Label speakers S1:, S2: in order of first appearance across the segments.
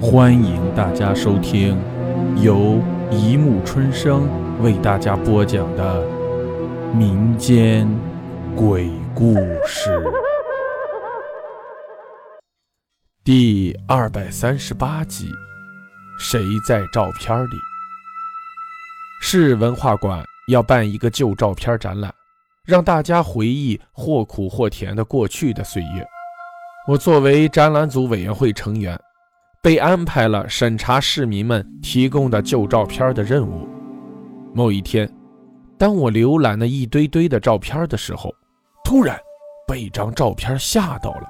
S1: 欢迎大家收听由一木春生为大家播讲的民间鬼故事第二百三十八集：谁在照片里？市文化馆要办一个旧照片展览，让大家回忆或苦或甜的过去的岁月。我作为展览组委员会成员。被安排了审查市民们提供的旧照片的任务。某一天，当我浏览那一堆堆的照片的时候，突然被一张照片吓到了，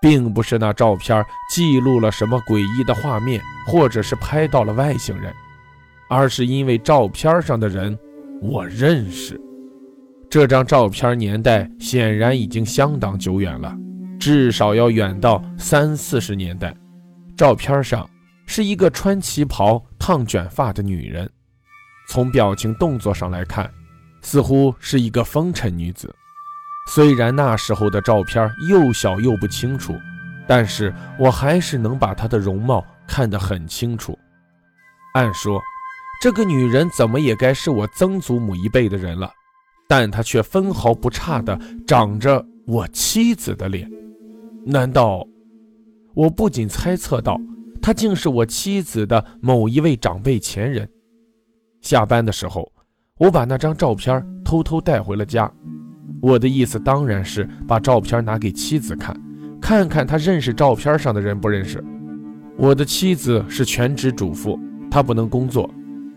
S1: 并不是那照片记录了什么诡异的画面，或者是拍到了外星人，而是因为照片上的人我认识。这张照片年代显然已经相当久远了，至少要远到三四十年代。照片上是一个穿旗袍、烫卷发的女人，从表情动作上来看，似乎是一个风尘女子。虽然那时候的照片又小又不清楚，但是我还是能把她的容貌看得很清楚。按说，这个女人怎么也该是我曾祖母一辈的人了，但她却分毫不差的长着我妻子的脸，难道？我不仅猜测到，他竟是我妻子的某一位长辈前人。下班的时候，我把那张照片偷偷带回了家。我的意思当然是把照片拿给妻子看，看看她认识照片上的人不认识。我的妻子是全职主妇，她不能工作，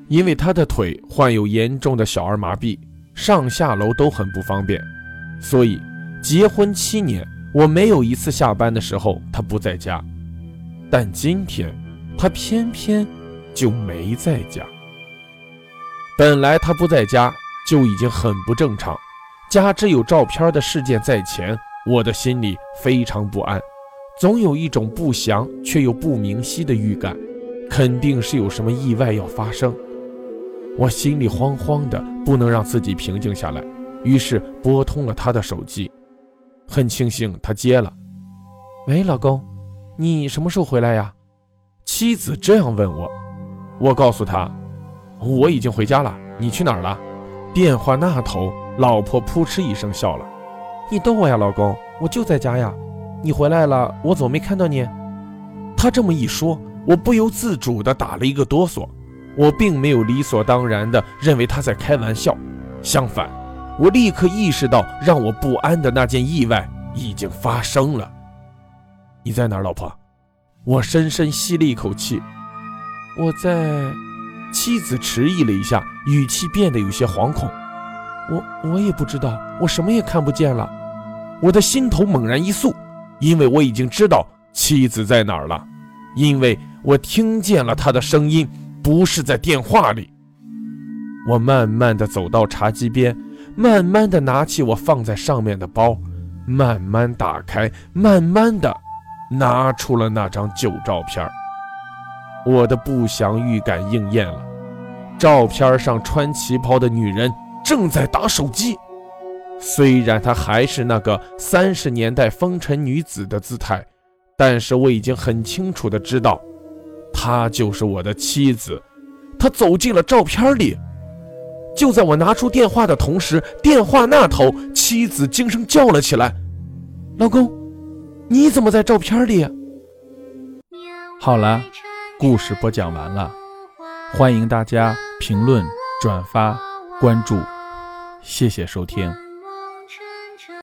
S1: 因为她的腿患有严重的小儿麻痹，上下楼都很不方便。所以，结婚七年。我没有一次下班的时候他不在家，但今天他偏偏就没在家。本来他不在家就已经很不正常，加之有照片的事件在前，我的心里非常不安，总有一种不祥却又不明晰的预感，肯定是有什么意外要发生。我心里慌慌的，不能让自己平静下来，于是拨通了他的手机。很庆幸他接了。喂，老公，你什么时候回来呀？妻子这样问我。我告诉他，我已经回家了。你去哪儿了？电话那头，老婆扑哧一声笑了。你逗我呀，老公，我就在家呀。你回来了，我怎么没看到你？他这么一说，我不由自主地打了一个哆嗦。我并没有理所当然地认为他在开玩笑，相反。我立刻意识到，让我不安的那件意外已经发生了。你在哪儿，老婆？我深深吸了一口气。我在。妻子迟疑了一下，语气变得有些惶恐。我我也不知道，我什么也看不见了。我的心头猛然一肃，因为我已经知道妻子在哪儿了，因为我听见了她的声音，不是在电话里。我慢慢的走到茶几边。慢慢的拿起我放在上面的包，慢慢打开，慢慢的拿出了那张旧照片。我的不祥预感应验了，照片上穿旗袍的女人正在打手机。虽然她还是那个三十年代风尘女子的姿态，但是我已经很清楚的知道，她就是我的妻子。她走进了照片里。就在我拿出电话的同时，电话那头妻子惊声叫了起来：“老公，你怎么在照片里？”好了，故事播讲完了，欢迎大家评论、转发、关注，谢谢收听。